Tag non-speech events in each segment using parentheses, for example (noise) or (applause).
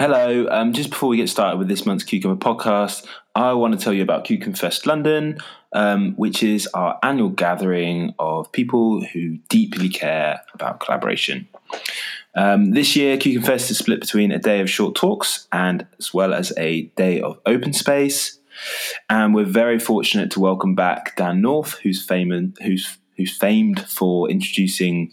Hello. Um, just before we get started with this month's Cucumber podcast, I want to tell you about CukenFest London, um, which is our annual gathering of people who deeply care about collaboration. Um, this year, CukenFest is split between a day of short talks and as well as a day of open space. And we're very fortunate to welcome back Dan North, who's famous, who's who's famed for introducing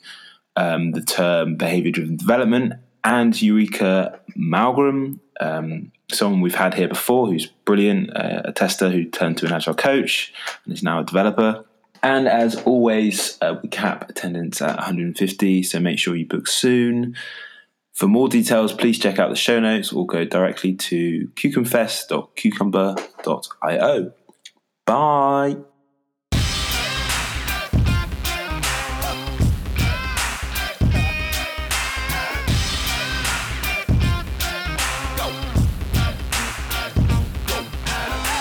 um, the term behavior driven development and Ulrika Malmgren, um, someone we've had here before who's brilliant, uh, a tester who turned to an agile coach and is now a developer. And as always, uh, we cap attendance at 150, so make sure you book soon. For more details, please check out the show notes or go directly to cukenfest.cucumber.io. Bye.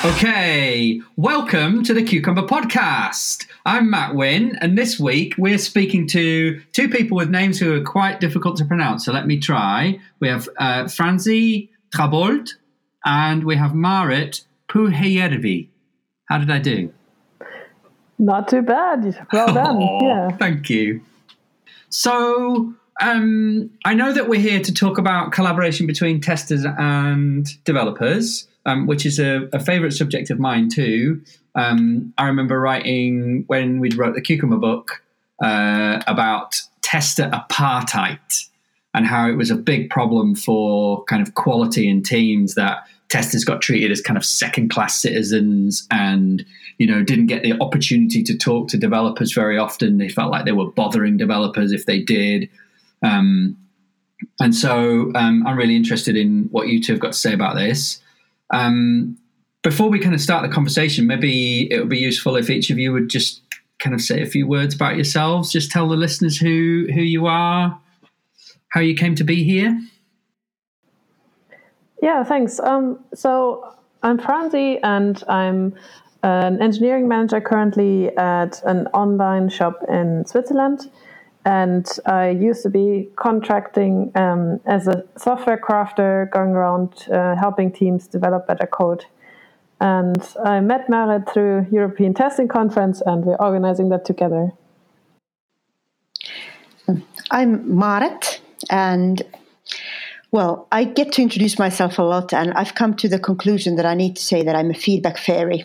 Okay, welcome to the Cucumber Podcast. I'm Matt Wynne, and this week we're speaking to two people with names who are quite difficult to pronounce. So let me try. We have uh, Franzi Trabold and we have Maaret Pyhäjärvi. How did I do? Not too bad. Well done. (laughs) Oh, yeah. Thank you. So, um, I know that we're here to talk about collaboration between testers and developers um, which is a, a favorite subject of mine too. Um, I remember writing when we wrote the Cucumber book uh, about tester apartheid and how it was a big problem for kind of quality in teams that testers got treated as kind of second class citizens and you know didn't get the opportunity to talk to developers very often. They felt like they were bothering developers if they did. Um, and so um, i'm really interested in what you two have got to say about this um, before we kind of start the conversation, maybe it would be useful if each of you would just kind of say a few words about yourselves. Just tell the listeners who who you are, how you came to be here. Yeah, thanks. Um, so I'm Franzi, and I'm an engineering manager currently at an online shop in Switzerland. And I used to be contracting um, as a software crafter, going around uh, helping teams develop better code. And I met Maaret through European Testing Conference, and we're organizing that together. I'm Maaret, and well, I get to introduce myself a lot, and I've come to the conclusion that I need to say that I'm a feedback fairy.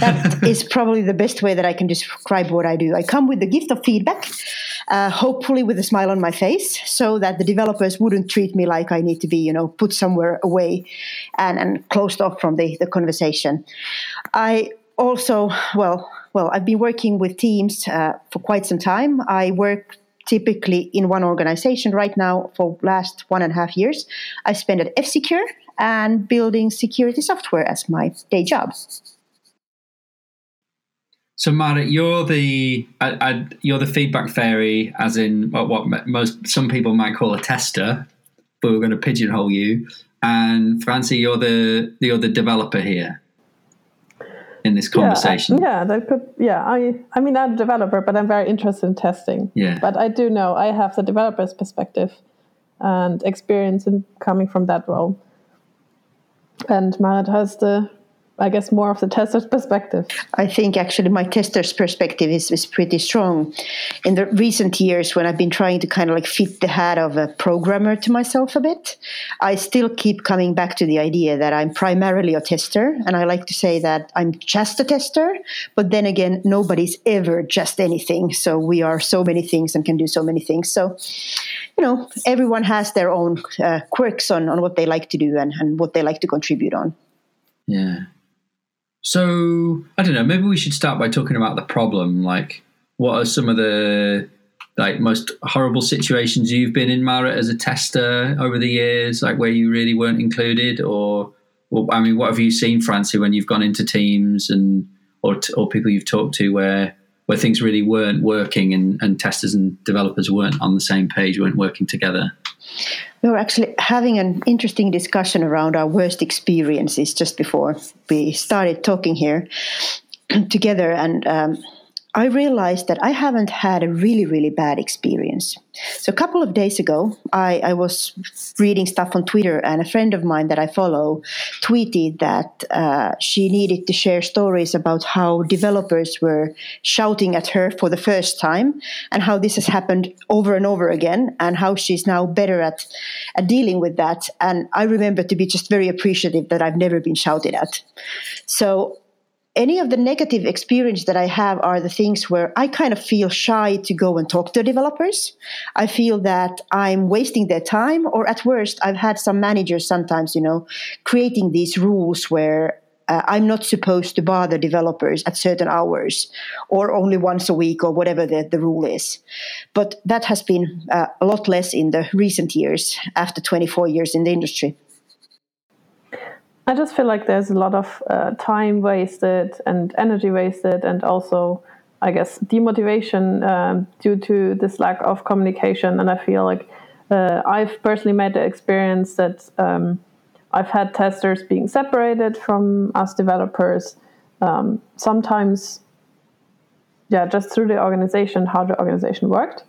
That (laughs) is probably the best way that I can describe what I do. I come with the gift of feedback, uh, hopefully with a smile on my face, so that the developers wouldn't treat me like I need to be, you know, put somewhere away and, and closed off from the, the conversation. I also, well, well, I've been working with teams uh, for quite some time. I work typically in one organization right now for last one and a half years. I spend at F-Secure and building security software as my day job. So, Maaret, you're the you're the feedback fairy, as in what, what, most some people might call a tester, but we're going to pigeonhole you. And Franzi, you're the you're the developer here in this conversation. Yeah, yeah, that could. Yeah, I I mean I'm a developer, but I'm very interested in testing. Yeah, but I do know I have the developer's perspective and experience in coming from that role. And Maaret has the I guess more of the tester's perspective. I think actually my tester's perspective is, is pretty strong. In the recent years, when I've been trying to kind of like fit the hat of a programmer to myself a bit, I still keep coming back to the idea that I'm primarily a tester. And I like to say that I'm just a tester, but then again, nobody's ever just anything. So we are so many things and can do so many things. So, you know, everyone has their own uh, quirks on, on what they like to do and, and what they like to contribute on. Yeah. So I don't know. Maybe we should start by talking about the problem. Like, what are some of the like most horrible situations you've been in, Maaret, as a tester over the years? Like where you really weren't included, or, or I mean, what have you seen, Franzi, when you've gone into teams and or or people you've talked to where where things really weren't working and, and testers and developers weren't on the same page, weren't working together? We were actually having an interesting discussion around our worst experiences just before we started talking here (clears throat) together. And um, I realized that I haven't had a really, really bad experience. So, a couple of days ago, I, I, was reading stuff on Twitter, and a friend of mine that I follow tweeted that uh, she needed to share stories about how developers were shouting at her for the first time, and how this has happened over and over again, and how she's now better at, at dealing with that. And I remember to be just very appreciative that I've never been shouted at. So, any of the negative experience that I have are the things where I kind of feel shy to go and talk to developers. I feel that I'm wasting their time, or at worst, I've had some managers sometimes, you know, creating these rules where uh, I'm not supposed to bother developers at certain hours or only once a week or whatever the, the rule is. But that has been uh, a lot less in the recent years after 24 years in the industry. I just feel like there's a lot of uh, time wasted and energy wasted, and also, I guess, demotivation um, due to this lack of communication. And I feel like uh, I've personally made the experience that um, I've had testers being separated from us developers. Um, sometimes, yeah, just through the organization, how the organization worked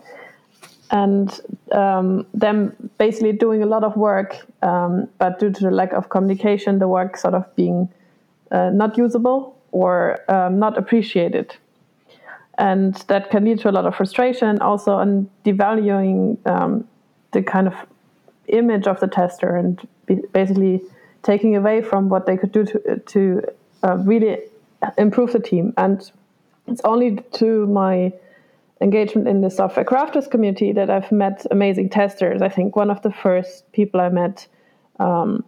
and um, them basically doing a lot of work, um, but due to the lack of communication, the work sort of being uh, not usable or um, not appreciated. And that can lead to a lot of frustration, also on devaluing um, the kind of image of the tester and basically taking away from what they could do to, to uh, really improve the team. And it's only to my engagement in the software crafters community that I've met amazing testers. I think one of the first people I met um,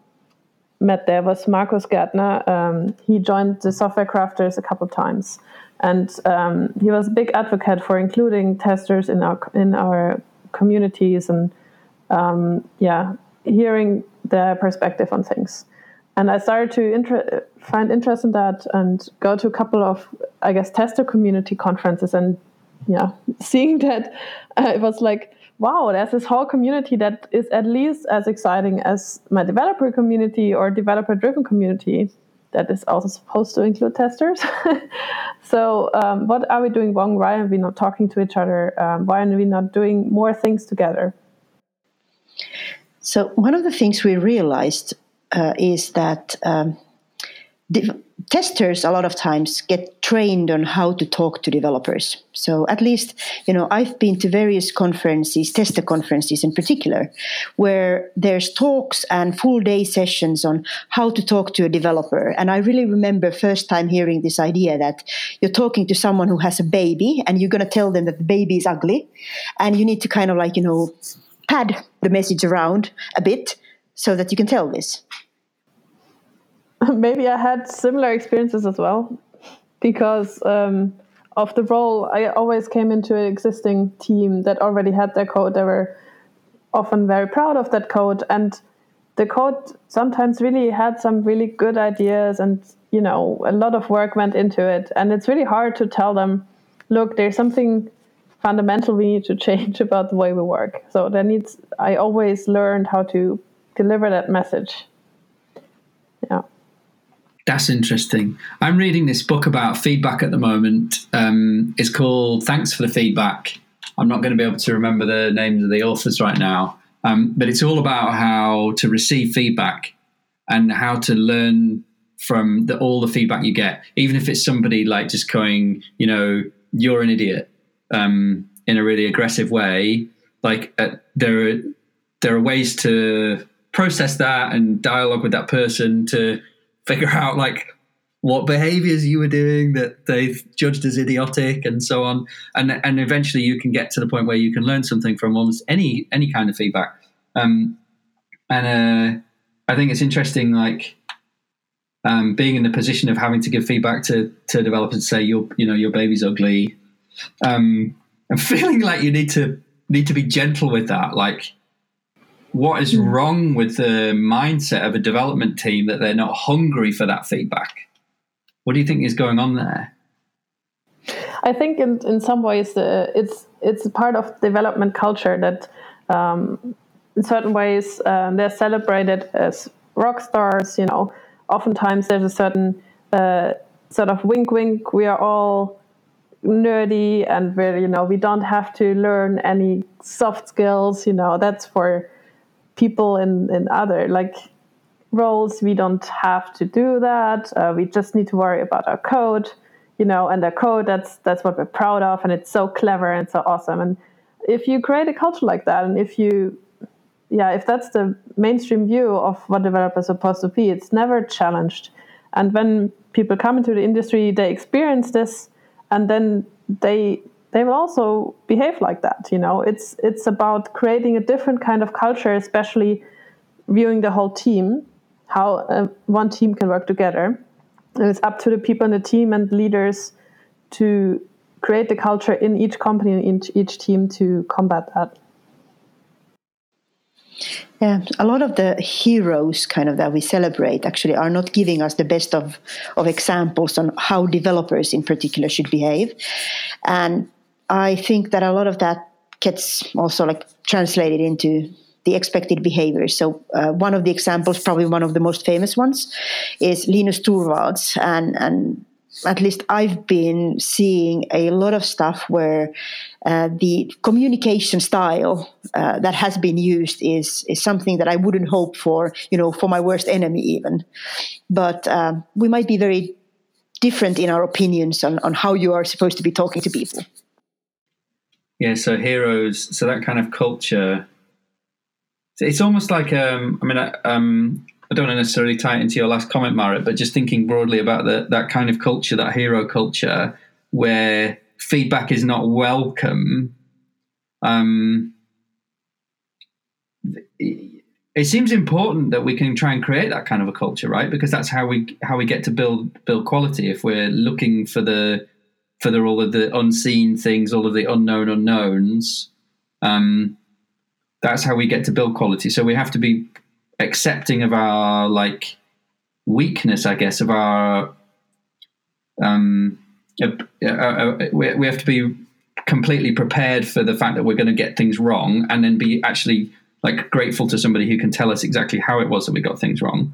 met there was Markus Gärtner. Um, he joined the software crafters a couple of times, and um, he was a big advocate for including testers in our in our communities and um, yeah, hearing their perspective on things. And I started to inter- find interest in that and go to a couple of, I guess, tester community conferences and yeah, (laughs) seeing that, uh, it was like, wow, there's this whole community that is at least as exciting as my developer community or developer driven community that is also supposed to include testers. (laughs) so, um, what are we doing wrong? Why are we not talking to each other? Um, why are we not doing more things together? So, one of the things we realized uh, is that um, testers a lot of times get trained on how to talk to developers. So at least you know i've been to various conferences tester conferences in particular where there's talks and full day sessions on how to talk to a developer. And i really remember first time hearing this idea that you're talking to someone who has a baby and you're going to tell them that the baby is ugly. And you need to kind of like you know pad the message around a bit so that you can tell this. (laughs) Maybe I had similar experiences as well because um, of the role. I always came into an existing team that already had their code. They were often very proud of that code, and the code sometimes really had some really good ideas, and you know a lot of work went into it. And it's really hard to tell them, look, there's something fundamental we need to (laughs) change about the way we work. So there needs. I always learned how to deliver that message. That's interesting. I'm reading this book about feedback at the moment. Um, it's called Thanks for the Feedback. I'm not going to be able to remember the names of the authors right now, um, but it's all about how to receive feedback and how to learn from the, all the feedback you get, even if it's somebody like just going, you know, you're an idiot um, in a really aggressive way. Like uh, there, are, there are ways to process that and dialogue with that person to figure out like what behaviors you were doing that they've judged as idiotic and so on. And and eventually you can get to the point where you can learn something from almost any any kind of feedback. Um, and uh, i think it's interesting like um, being in the position of having to give feedback to to developers say your you know your baby's ugly. Um, and (laughs) feeling like you need to need to be gentle with that like what is hmm. wrong with the mindset of a development team that they're not hungry for that feedback? What do you think is going on there? I think in, in some ways uh, it's it's part of development culture that um, in certain ways um, they're celebrated as rock stars. You know, oftentimes there's a certain uh, sort of wink, wink. We are all nerdy and where you know we don't have to learn any soft skills you know that's for people in in other like roles we don't have to do that. Uh, we just need to worry about our code you know and the code that's that's what we're proud of and it's so clever and so awesome. And if you create a culture like that and if you yeah if that's the mainstream view of what developers are supposed to be it's never challenged. And when people come into the industry they experience this and then they they will also behave like that you know? It's it's about creating a different kind of culture especially viewing the whole team how uh, one team can work together. And it's up to the people in the team and leaders to create the culture in each company and in each team to combat that. Yeah, a lot of the heroes kind of that we celebrate actually are not giving us the best of, of examples on how developers in particular should behave. And I think that a lot of that gets also like translated into the expected behavior. So uh, one of the examples, probably one of the most famous ones, is Linus Torvalds, and and at least I've been seeing a lot of stuff where uh, the communication style uh, that has been used is is something that I wouldn't hope for, you know, for my worst enemy even. But um, we might be very different in our opinions on, on how you are supposed to be talking to people. Yeah, so heroes, so that kind of culture. It's almost like um, I mean, um, I don't want to necessarily tie it into your last comment, Maaret, but just thinking broadly about the, that kind of culture, that hero culture, where feedback is not welcome. Um, it seems important that we can try and create that kind of a culture, right? Because that's how we how we get to build build quality. If we're looking for the for the all of the unseen things, all of the unknown unknowns, um, that's how we get to build quality. So we have to be accepting of our like weakness, I guess, of our um, uh, uh, uh, we, we have to be completely prepared for the fact that we're going to get things wrong, and then be actually like grateful to somebody who can tell us exactly how it was that we got things wrong.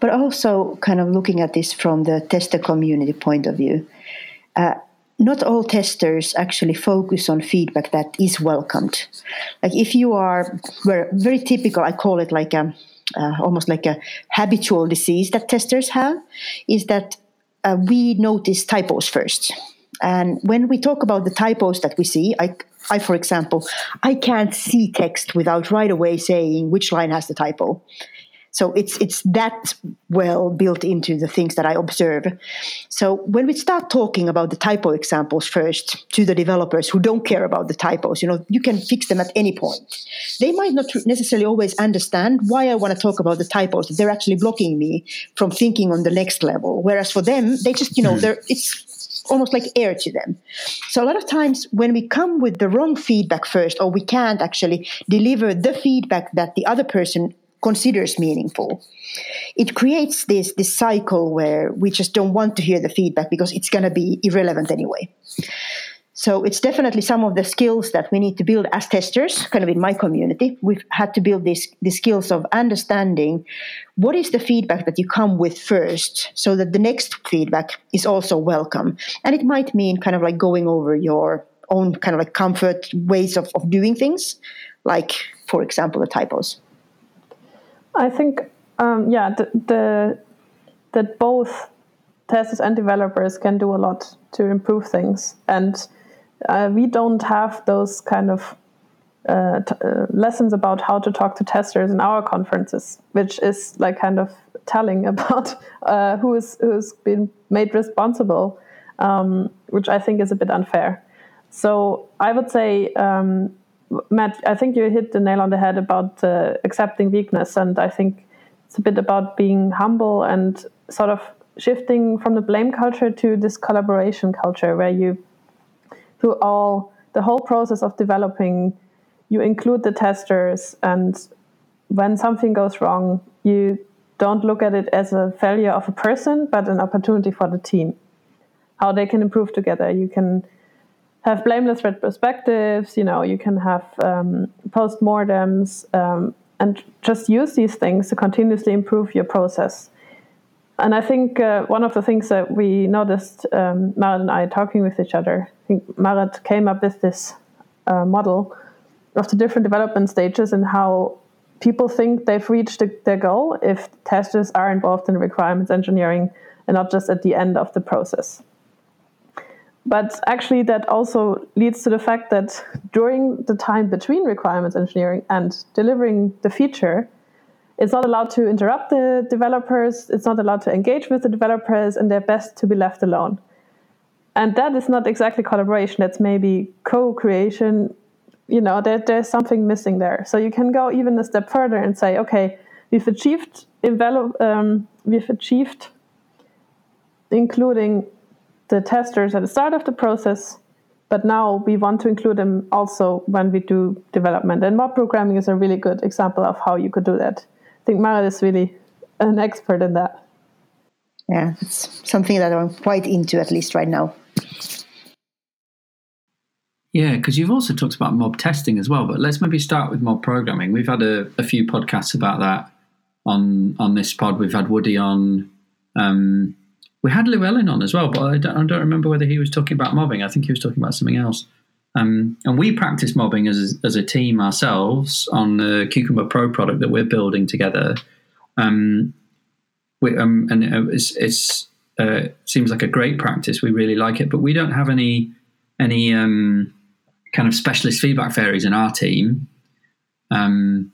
But also, kind of looking at this from the tester community point of view, uh, not all testers actually focus on feedback that is welcomed. Like if you are very, typical, I call it like a uh, almost like a habitual disease that testers have, is that uh, we notice typos first. And when we talk about the typos that we see, I, I, for example, I can't see text without right away saying which line has the typo. So it's it's that well built into the things that I observe. So when we start talking about the typo examples first to the developers who don't care about the typos, you know, you can fix them at any point. They might not necessarily always understand why I want to talk about the typos. They're actually blocking me from thinking on the next level. Whereas for them, they just, you know, mm. they're it's almost like air to them. So a lot of times when we come with the wrong feedback first, or we can't actually deliver the feedback that the other person considers meaningful. It creates this this cycle where we just don't want to hear the feedback because it's going to be irrelevant anyway. So it's definitely some of the skills that we need to build as testers, kind of in my community. We've had to build these the skills of understanding what is the feedback that you come with first, so that the next feedback is also welcome. And it might mean kind of like going over your own kind of like comfort ways of, of doing things, like for example the typos. I think, um, yeah, the, the, that both testers and developers can do a lot to improve things, and uh, we don't have those kind of uh, uh, lessons about how to talk to testers in our conferences, which is like kind of telling (laughs) about uh, who is who's been made responsible, um, which I think is a bit unfair. So I would say um, Matt, I think you hit the nail on the head about uh, accepting weakness, and I think it's a bit about being humble and sort of shifting from the blame culture to this collaboration culture, where you, through all the whole process of developing, you include the testers, and when something goes wrong, you don't look at it as a failure of a person, but an opportunity for the team. How they can improve together. You can have blameless retrospectives. You know, you can have um, post-mortems um, and just use these things to continuously improve your process. and I think uh, one of the things that we noticed, um, Maaret and I talking with each other, I think Maaret came up with this uh, model of the different development stages and how people think they've reached the, their goal if testers are involved in requirements engineering and not just at the end of the process. But actually, that also leads to the fact that during the time between requirements engineering and delivering the feature, it's not allowed to interrupt the developers, it's not allowed to engage with the developers, and they're best to be left alone. And that is not exactly collaboration, that's maybe co creation. You know, there, there's something missing there. So you can go even a step further and say, okay, we've achieved, envelop, um, we've achieved including the testers at the start of the process, but now we want to include them also when we do development. And mob programming is a really good example of how you could do that I think Maaret is really an expert in that. Yeah, it's something that I'm quite into, at least right now. Yeah, because you've also talked about mob testing as well, but let's maybe start with mob programming. We've had a, a few podcasts about that on on this pod. We've had Woody on. Um, we had Llewellyn on as well, but I don't, I don't, remember whether he was talking about mobbing. I think he was talking about something else. Um, and we practice mobbing as, as a team ourselves on the Cucumber Pro product that we're building together. Um, we, um, and it's, it's uh, seems like a great practice. We really like it, but we don't have any any um, kind of specialist feedback fairies in our team. Um,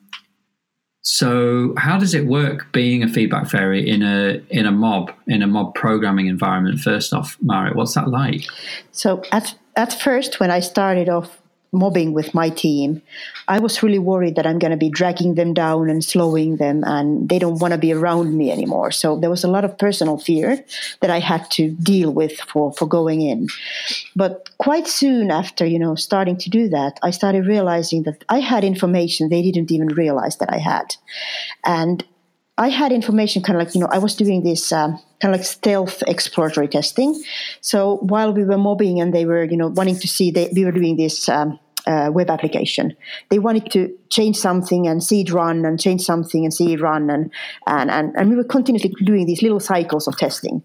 so, how does it work being a feedback fairy in a in a mob in a mob programming environment? First off, Maaret, what's that like? So, at at first, when I started off mobbing with my team, I was really worried that I'm going to be dragging them down and slowing them, and they don't want to be around me anymore. So there was a lot of personal fear that I had to deal with for, for going in. But quite soon after, you know, starting to do that, I started realizing that I had information they didn't even realize that I had. And I had information kind of like, you know, I was doing this um, kind of like stealth exploratory testing. So while we were mobbing and they were, you know, wanting to see that we were doing this um, uh, web application, they wanted to change something and see it run and change something and see it run. And, and, and, and we were continuously doing these little cycles of testing.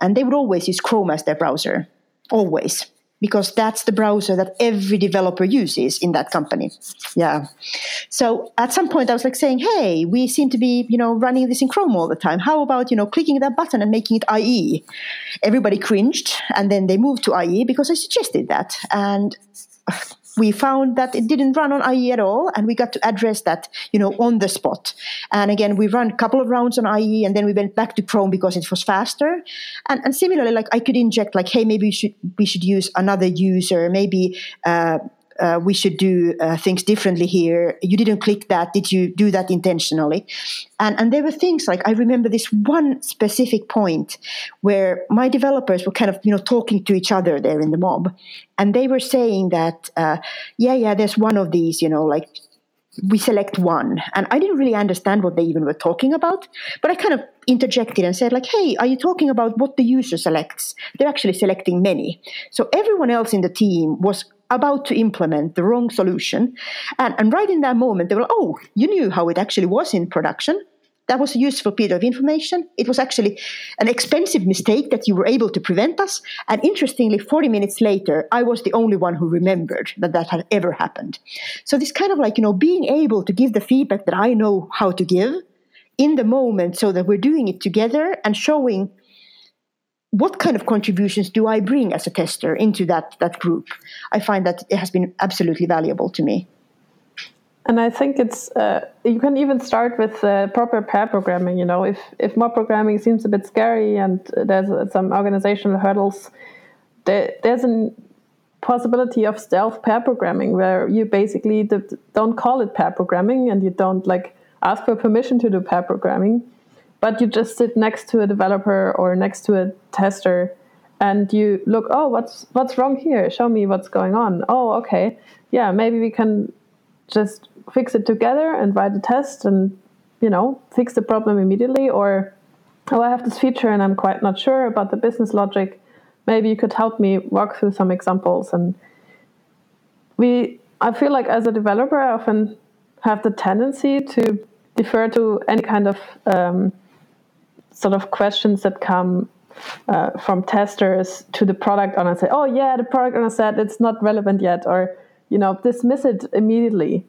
And they would always use Chrome as their browser, always because that's the browser that every developer uses in that company. Yeah. So at some point I was like saying, hey, we seem to be, you know, running this in Chrome all the time. How about, you know, clicking that button and making it IE? Everybody cringed and then they moved to IE because I suggested that. And we found that it didn't run on IE at all, and we got to address that, you know, on the spot. And again, we ran a couple of rounds on IE, and then we went back to Chrome because it was faster. And, and similarly, like I could inject, like, hey, maybe we should we should use another user, maybe. Uh, uh, we should do uh, things differently here. You didn't click that. Did you do that intentionally? And, and there were things like I remember this one specific point where my developers were kind of you know talking to each other there in the mob, and they were saying that uh, yeah yeah there's one of these you know like we select one and i didn't really understand what they even were talking about but i kind of interjected and said like hey are you talking about what the user selects they're actually selecting many so everyone else in the team was about to implement the wrong solution. And, and right in that moment, they were, oh, you knew how it actually was in production. That was a useful bit of information. It was actually an expensive mistake that you were able to prevent us. And interestingly, 40 minutes later, I was the only one who remembered that that had ever happened. So, this kind of like, you know, being able to give the feedback that I know how to give in the moment so that we're doing it together and showing what kind of contributions do I bring as a tester into that that group? I find that it has been absolutely valuable to me. And I think it's uh, you can even start with uh, proper pair programming. You know, if if mob programming seems a bit scary and there's some organizational hurdles, there, there's a possibility of stealth pair programming where you basically don't call it pair programming and you don't like ask for permission to do pair programming but you just sit next to a developer or next to a tester and you look oh what's what's wrong here? Show me what's going on. Oh okay. Yeah maybe we can just fix it together and write a test and you know fix the problem immediately. Or oh i have this feature and i'm quite not sure about the business logic. Maybe you could help me walk through some examples. And we i feel like as a developer i often have the tendency to defer to any kind of um, sort of questions that come uh, from testers to the product owner say, oh, yeah, the product owner said it's not relevant yet, or, you know, dismiss it immediately.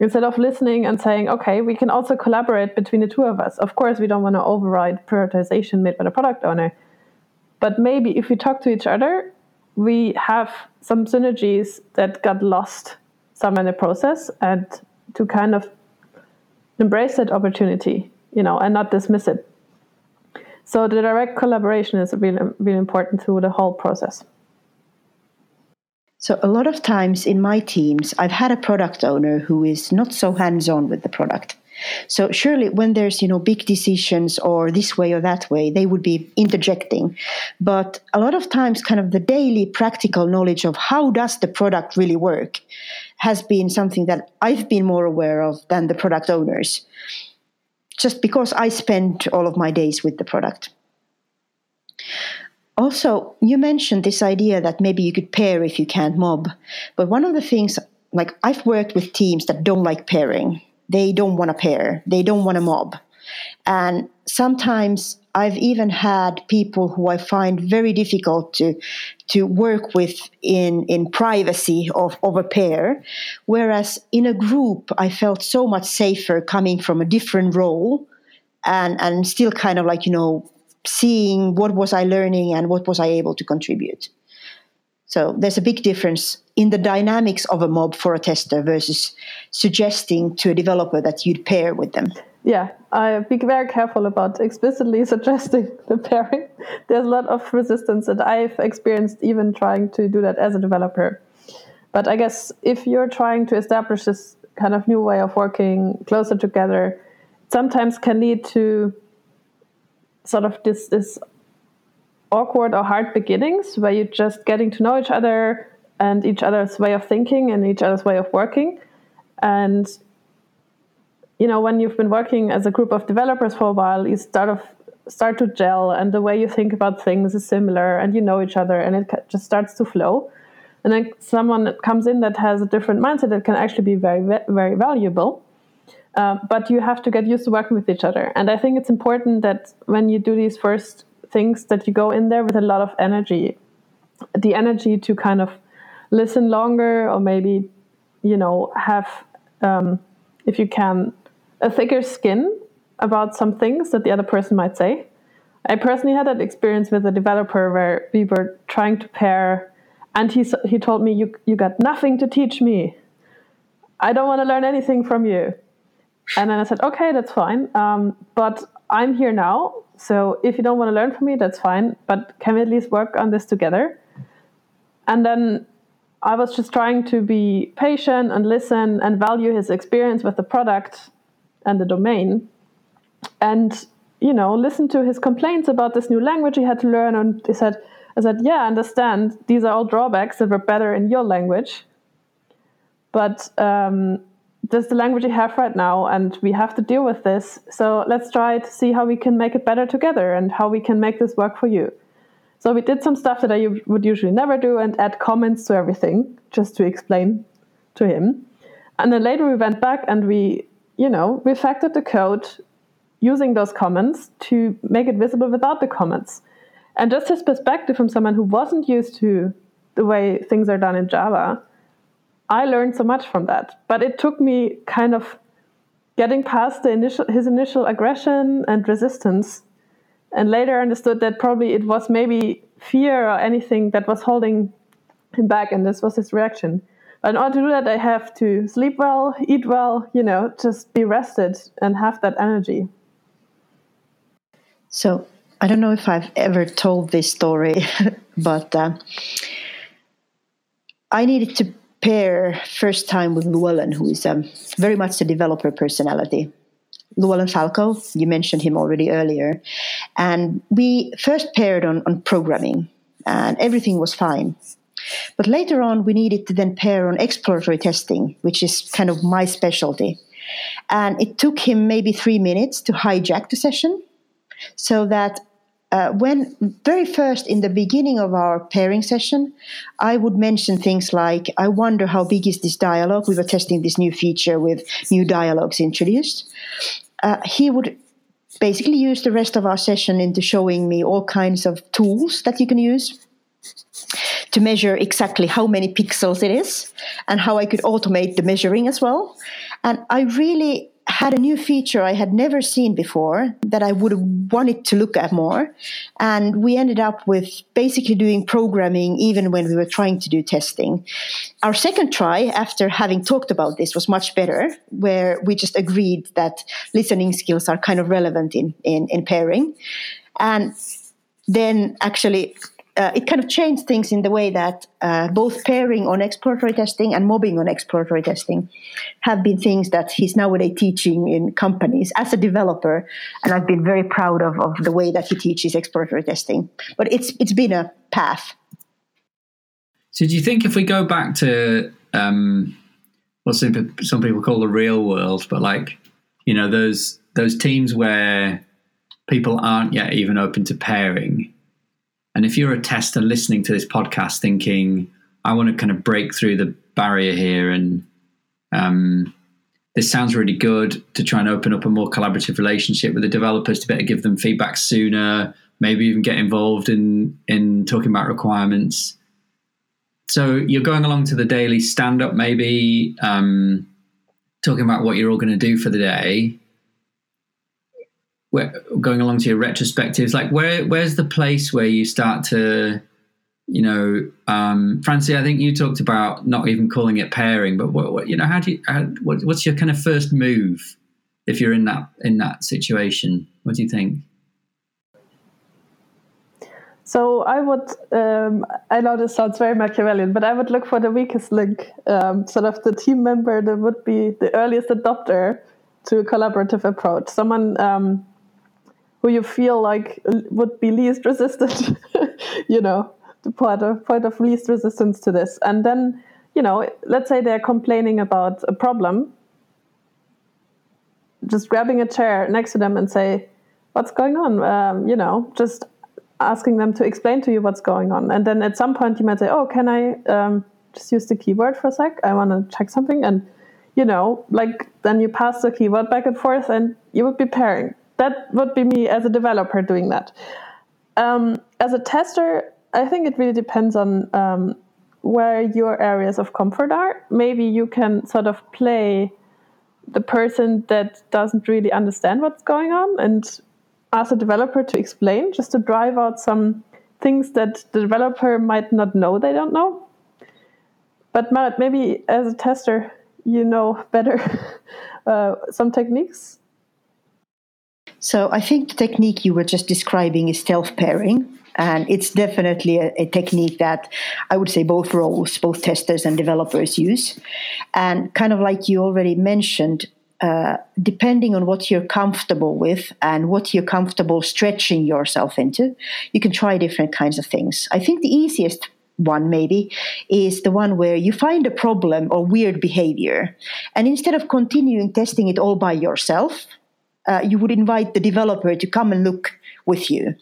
Instead of listening and saying, okay, we can also collaborate between the two of us. Of course, we don't want to override prioritization made by the product owner. But maybe if we talk to each other, we have some synergies that got lost somewhere in the process and to kind of embrace that opportunity, you know, and not dismiss it. So the direct collaboration is really, really important through the whole process. So a lot of times in my teams, I've had a product owner who is not so hands-on with the product. So surely when there's, you know, big decisions or this way or that way, they would be interjecting. But a lot of times kind of the daily practical knowledge of how does the product really work has been something that I've been more aware of than the product owners just because I spend all of my days with the product. Also, you mentioned this idea that maybe you could pair if you can't mob. But one of the things, like I've worked with teams that don't like pairing, they don't want to pair, they don't want to mob. And sometimes I've even had people who I find very difficult to to work with in in privacy of, of a pair. Whereas in a group I felt so much safer coming from a different role and and still kind of like, you know, seeing what was I learning and what was I able to contribute. So there's a big difference in the dynamics of a mob for a tester versus suggesting to a developer that you'd pair with them. Yeah, I be very careful about explicitly (laughs) suggesting the pairing. There's a lot of resistance that I've experienced even trying to do that as a developer. But I guess if you're trying to establish this kind of new way of working closer together, sometimes can lead to sort of this this awkward or hard beginnings where you're just getting to know each other and each other's way of thinking and each other's way of working. And you know, when you've been working as a group of developers for a while, you start of start to gel, and the way you think about things is similar, and you know each other, and it just starts to flow. And then someone comes in that has a different mindset that can actually be very, very valuable. Uh, but you have to get used to working with each other. And I think it's important that when you do these first things that you go in there with a lot of energy the energy to kind of listen longer or maybe you know have um, if you can a thicker skin about some things that the other person might say i personally had that experience with a developer where we were trying to pair and he, he told me you, you got nothing to teach me i don't want to learn anything from you and then i said okay that's fine um, but i'm here now so if you don't want to learn from me, that's fine. But can we at least work on this together? And then I was just trying to be patient and listen and value his experience with the product and the domain. And, you know, listen to his complaints about this new language he had to learn. And he said, I said, yeah, I understand. These are all drawbacks that were better in your language. But um, this is the language we have right now and we have to deal with this so let's try to see how we can make it better together and how we can make this work for you so we did some stuff that i would usually never do and add comments to everything just to explain to him and then later we went back and we you know refactored the code using those comments to make it visible without the comments and just his perspective from someone who wasn't used to the way things are done in java I learned so much from that. But it took me kind of getting past the initial his initial aggression and resistance, and later understood that probably it was maybe fear or anything that was holding him back, and this was his reaction. In order to do that, I have to sleep well, eat well, you know, just be rested and have that energy. So I don't know if I've ever told this story, (laughs) but uh, I needed to pair first time with Llewellyn, who is um, very much a developer personality. Llewellyn Falco, you mentioned him already earlier. And we first paired on, on programming, and everything was fine. But later on, we needed to then pair on exploratory testing, which is kind of my specialty. And it took him maybe three minutes to hijack the session so that uh, when very first in the beginning of our pairing session, I would mention things like, I wonder how big is this dialogue? We were testing this new feature with new dialogues introduced. Uh, he would basically use the rest of our session into showing me all kinds of tools that you can use to measure exactly how many pixels it is and how I could automate the measuring as well. And I really had a new feature I had never seen before that I would have wanted to look at more. And we ended up with basically doing programming even when we were trying to do testing. Our second try, after having talked about this, was much better, where we just agreed that listening skills are kind of relevant in, in, in pairing. And then actually uh, it kind of changed things in the way that uh, both pairing on exploratory testing and mobbing on exploratory testing have been things that he's nowadays teaching in companies as a developer, and I've been very proud of, of the way that he teaches exploratory testing. But it's it's been a path. So, do you think if we go back to um, what some, some people call the real world, but like you know those those teams where people aren't yet even open to pairing and if you're a tester listening to this podcast thinking, I want to kind of break through the barrier here and um, this sounds really good to try and open up a more collaborative relationship with the developers to better give them feedback sooner, maybe even get involved in in talking about requirements. So you're going along to the daily stand up, maybe um, talking about what you're all going to do for the day where, going along to your retrospectives, like where where's the place where you start to, you know, um, Franzi, I think you talked about not even calling it pairing, but what, what you know, how do you, how, what, what's your kind of first move if you're in that in that situation? What do you think? So I would, um, I know this sounds very Machiavellian, but I would look for the weakest link, um, sort of the team member that would be the earliest adopter to a collaborative approach. Someone um, who you feel like would be least resistant, (laughs) you know, the point of, point of least resistance to this. And then, you know, let's say they're complaining about a problem, just grabbing a chair next to them and say, what's going on? Um, you know, just asking them to explain to you what's going on. And then at some point you might say, oh, can I um, just use the keyword for a sec? I want to check something. And, you know, like then you pass the keyword back and forth and you would be pairing that would be me as a developer doing that. Um, as a tester, I think it really depends on um, where your areas of comfort are. Maybe you can sort of play the person that doesn't really understand what's going on and ask a developer to explain, just to drive out some things that the developer might not know they don't know. But maybe as a tester, you know better (laughs) uh, some techniques so I think the technique you were just describing is stealth pairing. And it's definitely a, a, technique that I would say both roles, both testers and developers use. And kind of like you already mentioned, uh, depending on what you're comfortable with and what you're comfortable stretching yourself into, you can try different kinds of things. I think the easiest one maybe is the one where you find a problem or weird behavior and instead of continuing testing it all by yourself uh, you would invite the developer to come and look with you.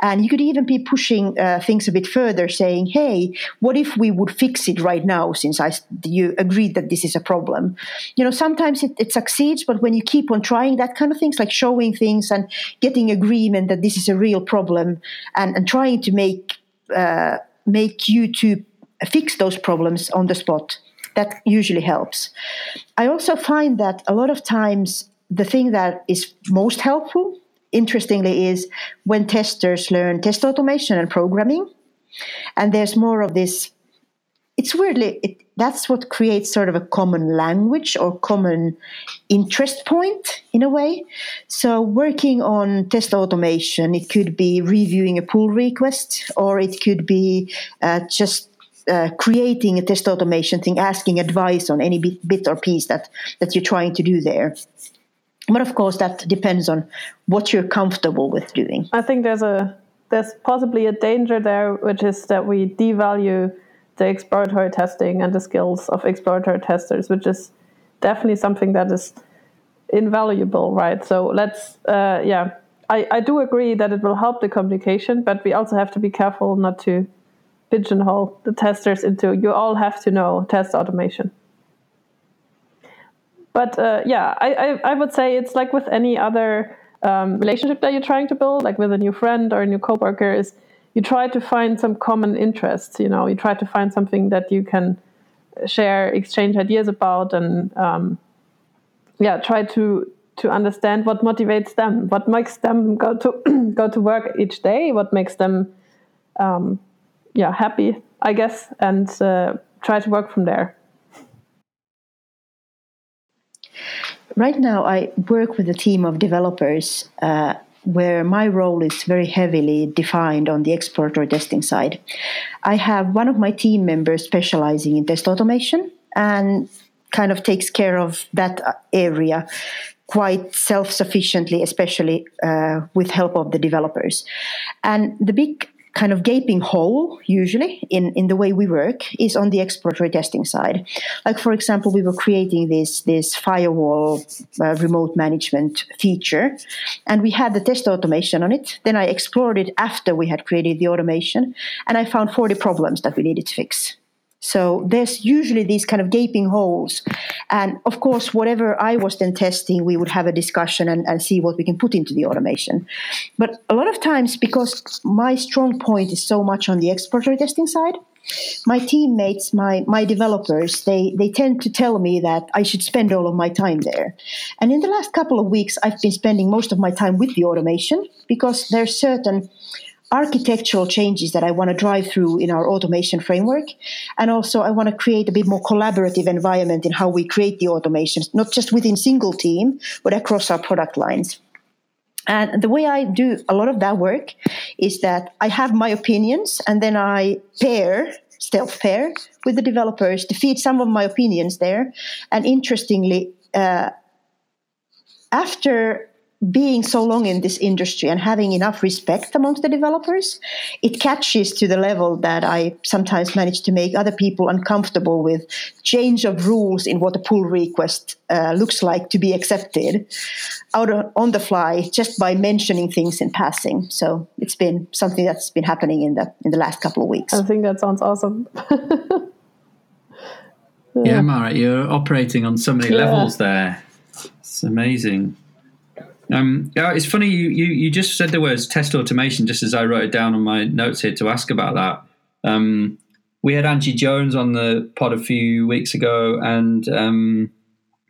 And you could even be pushing uh, things a bit further, saying, hey, what if we would fix it right now since I, you agreed that this is a problem? You know, sometimes it, it succeeds, but when you keep on trying that kind of things, like showing things and getting agreement that this is a real problem and, and trying to make, uh, make you to fix those problems on the spot, that usually helps. I also find that a lot of times the thing that is most helpful, interestingly, is when testers learn test automation and programming. And there's more of this. It's weirdly, it, that's what creates sort of a common language or common interest point in a way. So, working on test automation, it could be reviewing a pull request, or it could be uh, just uh, creating a test automation thing, asking advice on any bit, bit, or piece that, that you're trying to do there but of course that depends on what you're comfortable with doing. I think there's a there's possibly a danger there which is that we devalue the exploratory testing and the skills of exploratory testers which is definitely something that is invaluable right? So let's uh, yeah. I, I do agree that it will help the communication but we also have to be careful not to pigeonhole the testers into you all have to know test automation but uh, yeah, I, I, I, would say it's like with any other um, relationship that you're trying to build, like with a new friend or a new coworker, is you try to find some common interests. You know, you try to find something that you can share, exchange ideas about, and um, yeah, try to to understand what motivates them, what makes them go to (clears throat) go to work each day, what makes them um, yeah happy, I guess, and uh, try to work from there. Right now, I work with a team of developers uh, where my role is very heavily defined on the exploratory testing side. I have one of my team members specializing in test automation and kind of takes care of that area quite self-sufficiently, especially uh, with help of the developers. And the big kind of gaping hole usually in, in the way we work is on the exploratory testing side. Like for example, we were creating this this firewall uh, remote management feature, and we had the test automation on it. Then I explored it after we had created the automation, and I found 40 problems that we needed to fix. So there's usually these kind of gaping holes. And of course, whatever I was then testing, we would have a discussion and, and, see what we can put into the automation. But a lot of times, because my strong point is so much on the exploratory testing side, my teammates, my, my developers, they, they tend to tell me that I should spend all of my time there. And in the last couple of weeks, I've been spending most of my time with the automation because there's certain architectural changes that I want to drive through in our automation framework. And also, I want to create a bit more collaborative environment in how we create the automations, not just within single team, but across our product lines. And the way I do a lot of that work is that I have my opinions and then I pair, stealth pair, with the developers to feed some of my opinions there. And interestingly, uh, after being so long in this industry and having enough respect amongst the developers, it catches to the level that I sometimes manage to make other people uncomfortable with change of rules in what a pull request uh, looks like to be accepted out on the fly just by mentioning things in passing. So it's been something that's been happening in the in the last couple of weeks. I think that sounds awesome. (laughs) yeah, Maaret, you're operating on so many yeah. levels there. It's amazing. Um, yeah, it's funny you, you you just said the words test automation just as I wrote it down on my notes here to ask about that. Um, we had Angie Jones on the pod a few weeks ago, and um,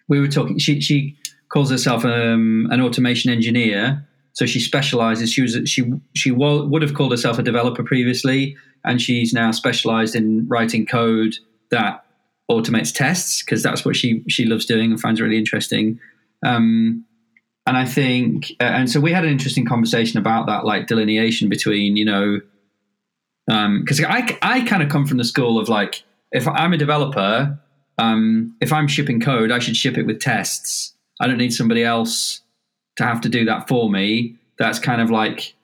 we were talking. She she calls herself um, an automation engineer, so she specializes. She was she she would have called herself a developer previously, and she's now specialized in writing code that automates tests because that's what she she loves doing and finds really interesting. Um, and I think, uh, and so we had an interesting conversation about that, like delineation between, you know, because um, I, I kind of come from the school of like, if I'm a developer, um, if I'm shipping code, I should ship it with tests. I don't need somebody else to have to do that for me. That's kind of like,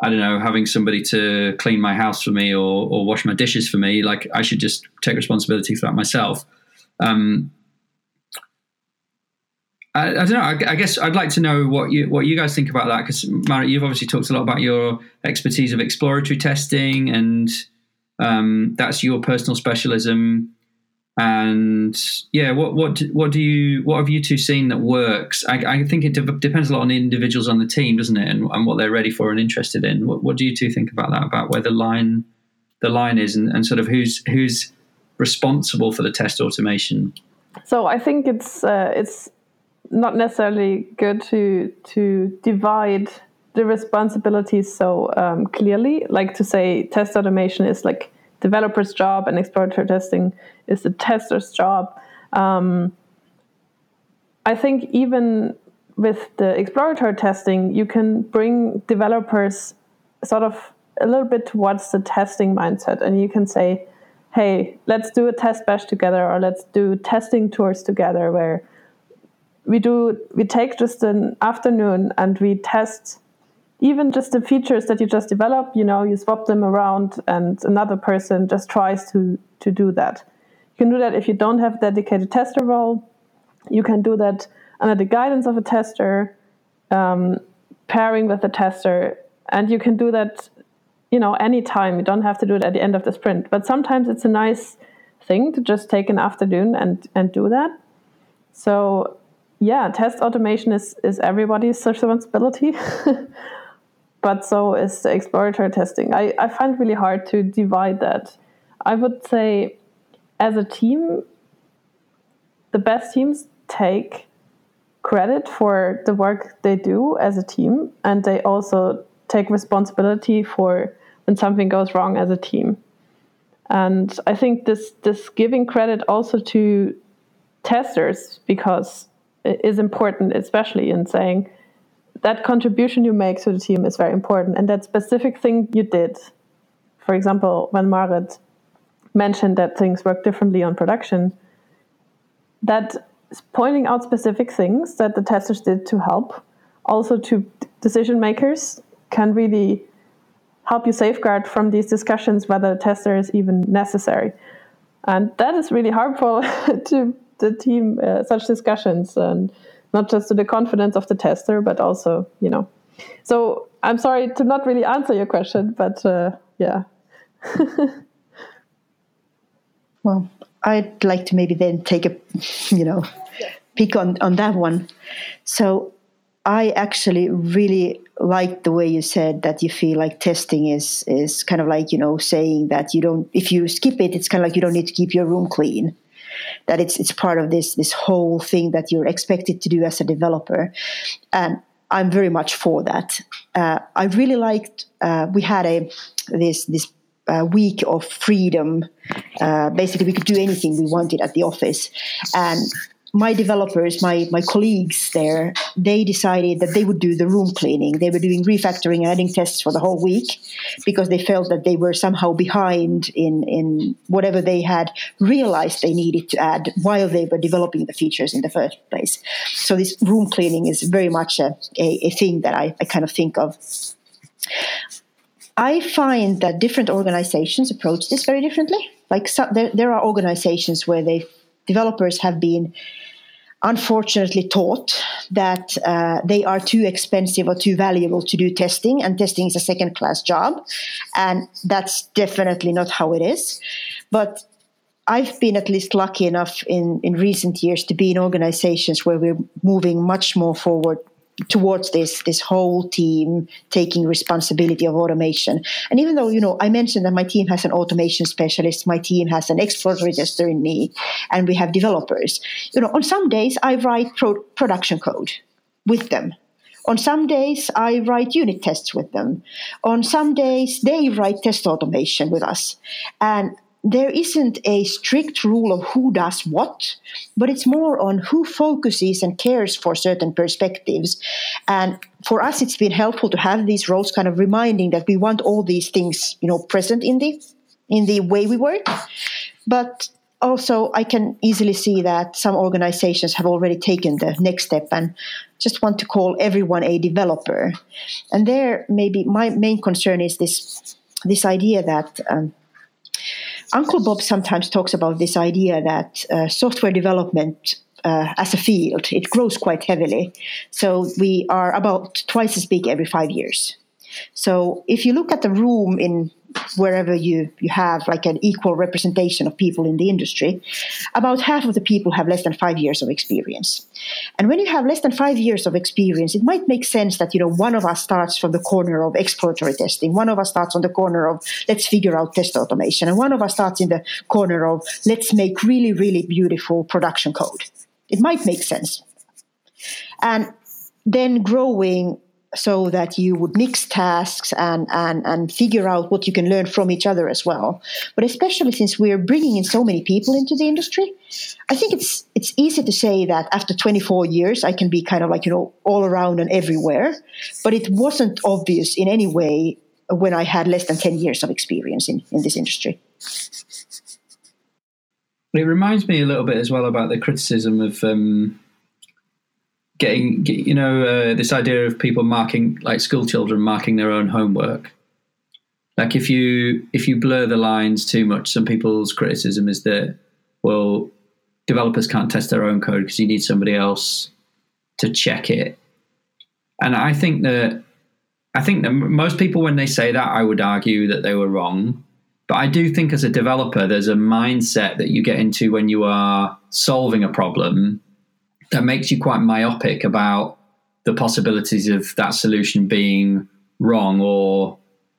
I don't know, having somebody to clean my house for me or, or wash my dishes for me. Like, I should just take responsibility for that myself. Um, I, I, don't know. I, I, guess I'd like to know what you what you guys think about that because Maaret, you've obviously talked a lot about your expertise of exploratory testing, and um, that's your personal specialism. And yeah, what what what do you what have you two seen that works? I, I think it de- depends a lot on the individuals on the team, doesn't it, and, and, what they're ready for and interested in. What, what do you two think about that? About where the line the line is, and, and sort of who's who's responsible for the test automation? So I think it's uh, it's not necessarily good to to divide the responsibilities so um, clearly. Like to say, test automation is like developer's job, and exploratory testing is the tester's job. Um, I think even with the exploratory testing, you can bring developers sort of a little bit towards the testing mindset, and you can say, "Hey, let's do a test bash together, or let's do testing tours together," where we do we take just an afternoon and we test even just the features that you just develop you know you swap them around and another person just tries to to do that. You can do that if you don't have a dedicated tester role. You can do that under the guidance of a tester um, pairing with a tester and you can do that you know anytime. You don't have to do it at the end of the sprint. But sometimes it's a nice thing to just take an afternoon and and do that. So yeah, test automation is, is everybody's responsibility, (laughs) but so is the exploratory testing. I, I find really hard to divide that. I would say, as a team, the best teams take credit for the work they do as a team, and they also take responsibility for when something goes wrong as a team. And I think this this giving credit also to testers because is important, especially in saying that contribution you make to the team is very important, and that specific thing you did. For example, when Maaret mentioned that things work differently on production, that pointing out specific things that the testers did to help, also to decision makers, can really help you safeguard from these discussions whether a tester is even necessary. And that is really harmful (laughs) to the team, uh, such discussions, and not just to the confidence of the tester, but also, you know. So I'm sorry to not really answer your question, but uh, yeah. (laughs) well, I'd like to maybe then take a, you know, pick on, on that one. So I actually really like the way you said that you feel like testing is is kind of like you know saying that you don't if you skip it it's kind of like you don't need to keep your room clean that it's it's part of this this whole thing that you're expected to do as a developer. And I'm very much for that. Uh, I really liked uh, we had a this this uh, week of freedom. Uh, basically we could do anything we wanted at the office. And my developers, my my colleagues there, they decided that they would do the room cleaning. They were doing refactoring and adding tests for the whole week because they felt that they were somehow behind in in whatever they had realized they needed to add while they were developing the features in the first place. So this room cleaning is very much a, a, a thing that I, I kind of think of. I find that different organizations approach this very differently. Like so, there, there are organizations where they developers have been unfortunately taught that uh, they are too expensive or too valuable to do testing, and testing is a second class job. And that's definitely not how it is. But I've been at least lucky enough in, in recent years to be in organizations where we're moving much more forward towards this this whole team taking responsibility of automation. And even though you know i mentioned that my team has an automation specialist my team has an exploratory tester in me and we have developers. You know on some days i write pro- production code with them. On some days i write unit tests with them. On some days they write test automation with us. And there isn't a strict rule of who does what, but it's more on who focuses and cares for certain perspectives. And for us, it's been helpful to have these roles kind of reminding that we want all these things, you know, present in the in the way we work. But also, I can easily see that some organizations have already taken the next step and just want to call everyone a developer. And there, maybe my main concern is this this idea that. Um, Uncle Bob sometimes talks about this idea that uh, software development uh, as a field it grows quite heavily. So we are about twice as big every five years. So if you look at the room in wherever you, you have like an equal representation of people in the industry, about half of the people have less than five years of experience. And when you have less than five years of experience, it might make sense that you know one of us starts from the corner of exploratory testing, one of us starts on the corner of let's figure out test automation, and one of us starts in the corner of let's make really, really beautiful production code. It might make sense. And then growing so that you would mix tasks and, and, and figure out what you can learn from each other as well. But especially since we're bringing in so many people into the industry, I think it's it's easy to say that after 24 years I can be kind of like you know all around and everywhere, but it wasn't obvious in any way when I had less than 10 years of experience in, in this industry. It reminds me a little bit as well about the criticism of um, getting you know uh, this idea of people marking like school children marking their own homework. Like if you if you blur the lines too much some people's criticism is that well developers can't test their own code because you need somebody else to check it. And i think that i think that most people when they say that i would argue that they were wrong. But i do think as a developer there's a mindset that you get into when you are solving a problem that makes you quite myopic about the possibilities of that solution being wrong or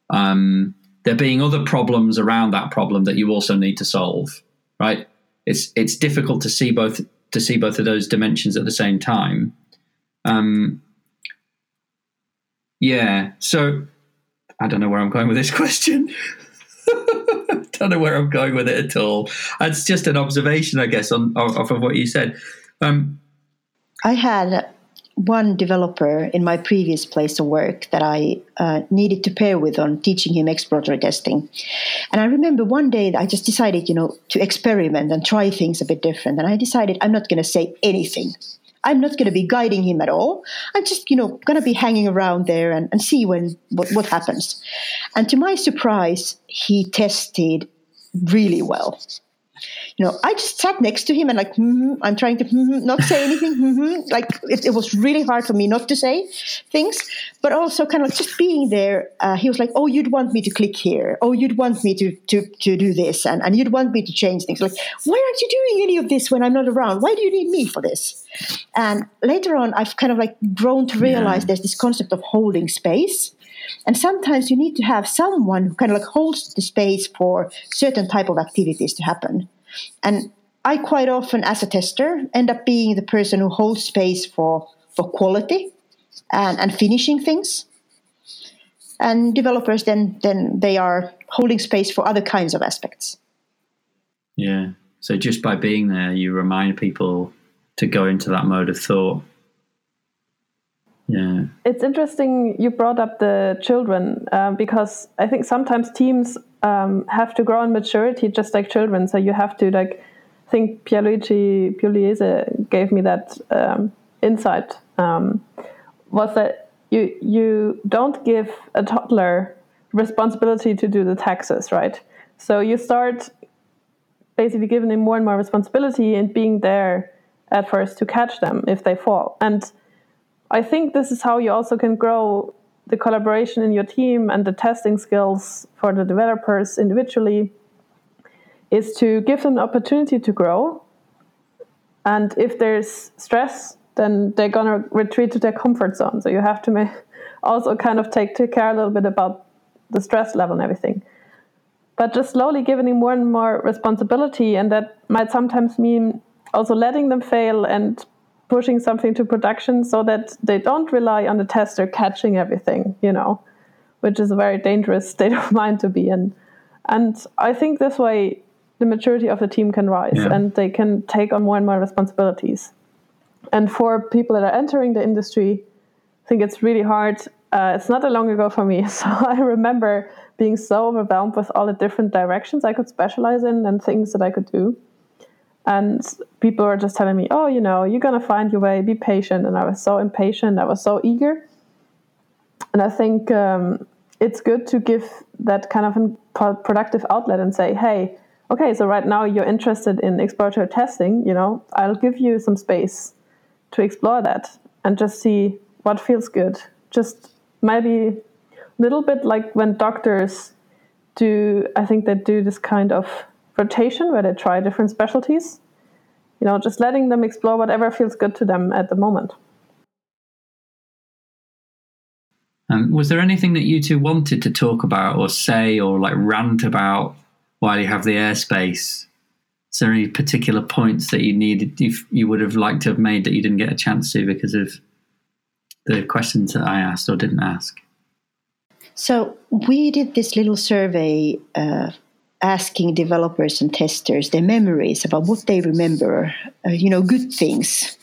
um, there being other problems around that problem that you also need to solve right? It's it's difficult to see both to see both of those dimensions at the same time. Um, yeah so i don't know where i'm going with this (laughs) question. I (laughs) don't know where i'm going with it at all. It's just an observation i guess on off of what you said. Um, I had one developer in my previous place of work that I uh, needed to pair with on teaching him exploratory testing. And I remember one day that I just decided, you know, to experiment and try things a bit different. And I decided I'm not going to say anything. I'm not going to be guiding him at all. I'm just, you know, going to be hanging around there and, and see when what, what happens. And to my surprise, he tested really well you know, I just sat next to him and like, mm-hmm, I'm trying to mm-hmm, not say anything. Mm-hmm. Like it, it, was really hard for me not to say things, but also kind of like just being there. Uh, he was like, "Oh, you'd want me to click here. Oh, you'd want me to to to do this, and and you'd want me to change things. Like, why aren't you doing any of this when I'm not around? Why do you need me for this?" And later on, I've kind of like grown to realize yeah. there's this concept of holding space. And sometimes you need to have someone who kind of like holds the space for certain type of activities to happen. And I quite often, as a tester, end up being the person who holds space for, for quality and, and finishing things. And developers then then they are holding space for other kinds of aspects. Yeah. So just by being there, you remind people to go into that mode of thought. Yeah. It's interesting you brought up the children uh, because I think sometimes teams um, have to grow in maturity just like children. So you have to like I think Pierluigi Pugliese gave me that um, insight um, was that you you don't give a toddler responsibility to do the taxes, right? So you start basically giving him more and more responsibility and being there at first to catch them if they fall. And I think this is how you also can grow the collaboration in your team and the testing skills for the developers individually is to give them the opportunity to grow. And if there's stress, then they're gonna retreat to their comfort zone. So you have to (laughs) also kind of take, take care a little bit about the stress level and everything. But just slowly giving them more and more responsibility, and that might sometimes mean also letting them fail and pushing something to production so that they don't rely on the tester catching everything, you know, which is a very dangerous (laughs) state of mind to be in. And I think this way the maturity of the team can rise yeah. and they can take on more and more responsibilities. And for people that are entering the industry, I think it's really hard. Uh, it's not that long ago for me. (laughs) So I remember being so overwhelmed with all the different directions I could specialize in and things that I could do. And people were just telling me, oh, you know, you're going to find your way, be patient. And I was so impatient, I was so eager. And I think um, it's good to give that kind of a productive outlet and say, hey, okay, so right now you're interested in exploratory testing, you know, I'll give you some space to explore that and just see what feels good. Just maybe a little bit like when doctors do, I think they do this kind of rotation where they try different specialties. You know, just letting them explore whatever feels good to them at the moment. Um, was there anything that you two wanted to talk about or say or like rant about while you have the airspace? Is there any particular points that you needed, you, you would have liked to have made that you didn't get a chance to because of the questions that I asked or didn't ask? So we did this little survey uh, asking developers and testers their memories about what they remember, uh, you know, good things.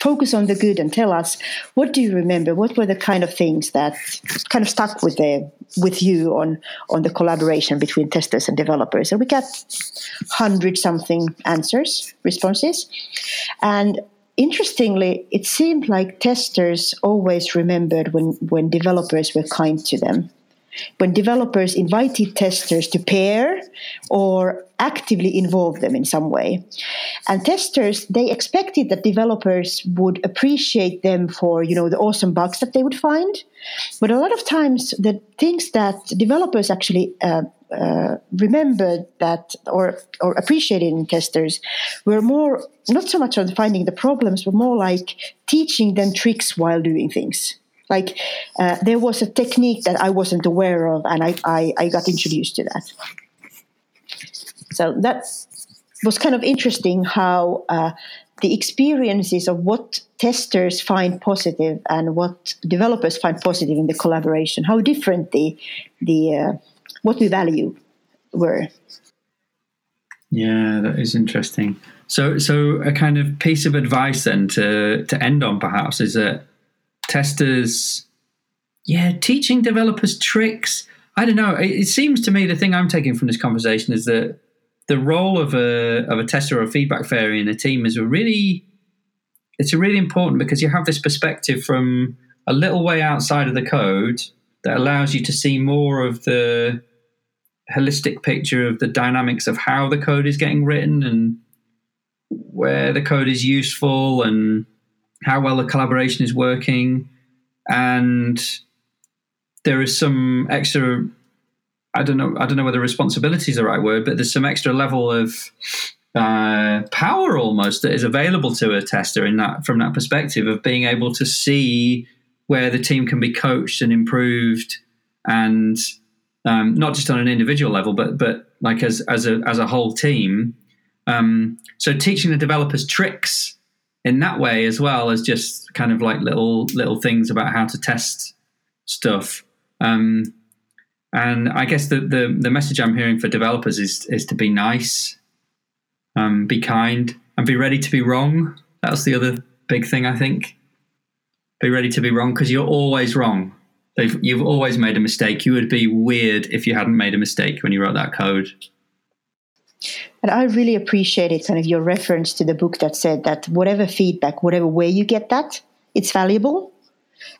Focus on the good and tell us what do you remember? What were the kind of things that kind of stuck with the with you on on the collaboration between testers and developers? And we got hundred something answers, responses, and interestingly, it seemed like testers always remembered when when developers were kind to them when developers invited testers to pair or actively involve them in some way. And testers, they expected that developers would appreciate them for, you know, the awesome bugs that they would find. But a lot of times, the things that developers actually uh, uh, remembered that or or appreciated in testers were more not so much on finding the problems, but more like teaching them tricks while doing things. Like uh, there was a technique that I wasn't aware of, and I, I, I got introduced to that. So that was kind of interesting how uh, the experiences of what testers find positive and what developers find positive in the collaboration, how different the the uh, what we value were. Yeah, that is interesting. So, so a kind of piece of advice then to to end on perhaps is that testers, yeah, teaching developers tricks. I don't know. It, it seems to me the thing I'm taking from this conversation is that the role of a of a tester or a feedback fairy in a team is a really it's a really important because you have this perspective from a little way outside of the code that allows you to see more of the holistic picture of the dynamics of how the code is getting written and where the code is useful and how well the collaboration is working. And there is some extra I don't know I don't know whether responsibility is the right word, but there's some extra level of uh, power almost that is available to a tester in that from that perspective of being able to see where the team can be coached and improved and um, not just on an individual level, but but like as as a as a whole team. Um, so teaching the developers tricks in that way as well as just kind of like little little things about how to test stuff. Um, and I guess the, the the message I'm hearing for developers is is to be nice, um, be kind, and be ready to be wrong. That's the other big thing I think. Be ready to be wrong because you're always wrong. They've, you've always made a mistake. You would be weird if you hadn't made a mistake when you wrote that code. And I really appreciated kind of your reference to the book that said that whatever feedback, whatever way you get that, it's valuable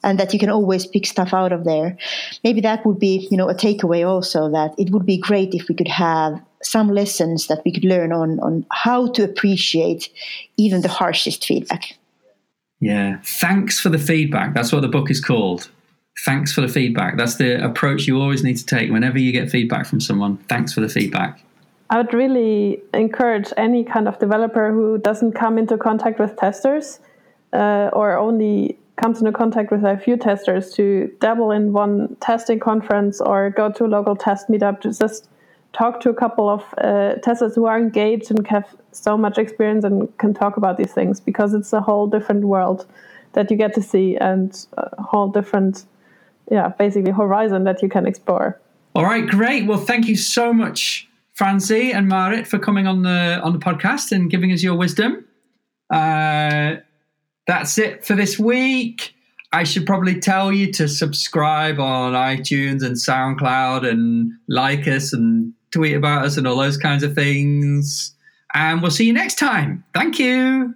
and that you can always pick stuff out of there. Maybe that would be, you know, a takeaway also that it would be great if we could have some lessons that we could learn on on how to appreciate even the harshest feedback. Yeah. Thanks for the feedback. That's what the book is called thanks for the feedback. That's the approach you always need to take whenever you get feedback from someone. Thanks for the feedback. I would really encourage any kind of developer who doesn't come into contact with testers uh, or only comes into contact with a few testers to dabble in one testing conference or go to a local test meetup to just talk to a couple of uh, testers who are engaged and have so much experience and can talk about these things because it's a whole different world that you get to see and a whole different yeah, basically horizon that you can explore. All right, great. Well, thank you so much, Franzi and Maaret, for coming on the on the podcast and giving us your wisdom. Uh, that's it for this week. I should probably tell you to subscribe on iTunes and SoundCloud and like us and tweet about us and all those kinds of things. And we'll see you next time. Thank you.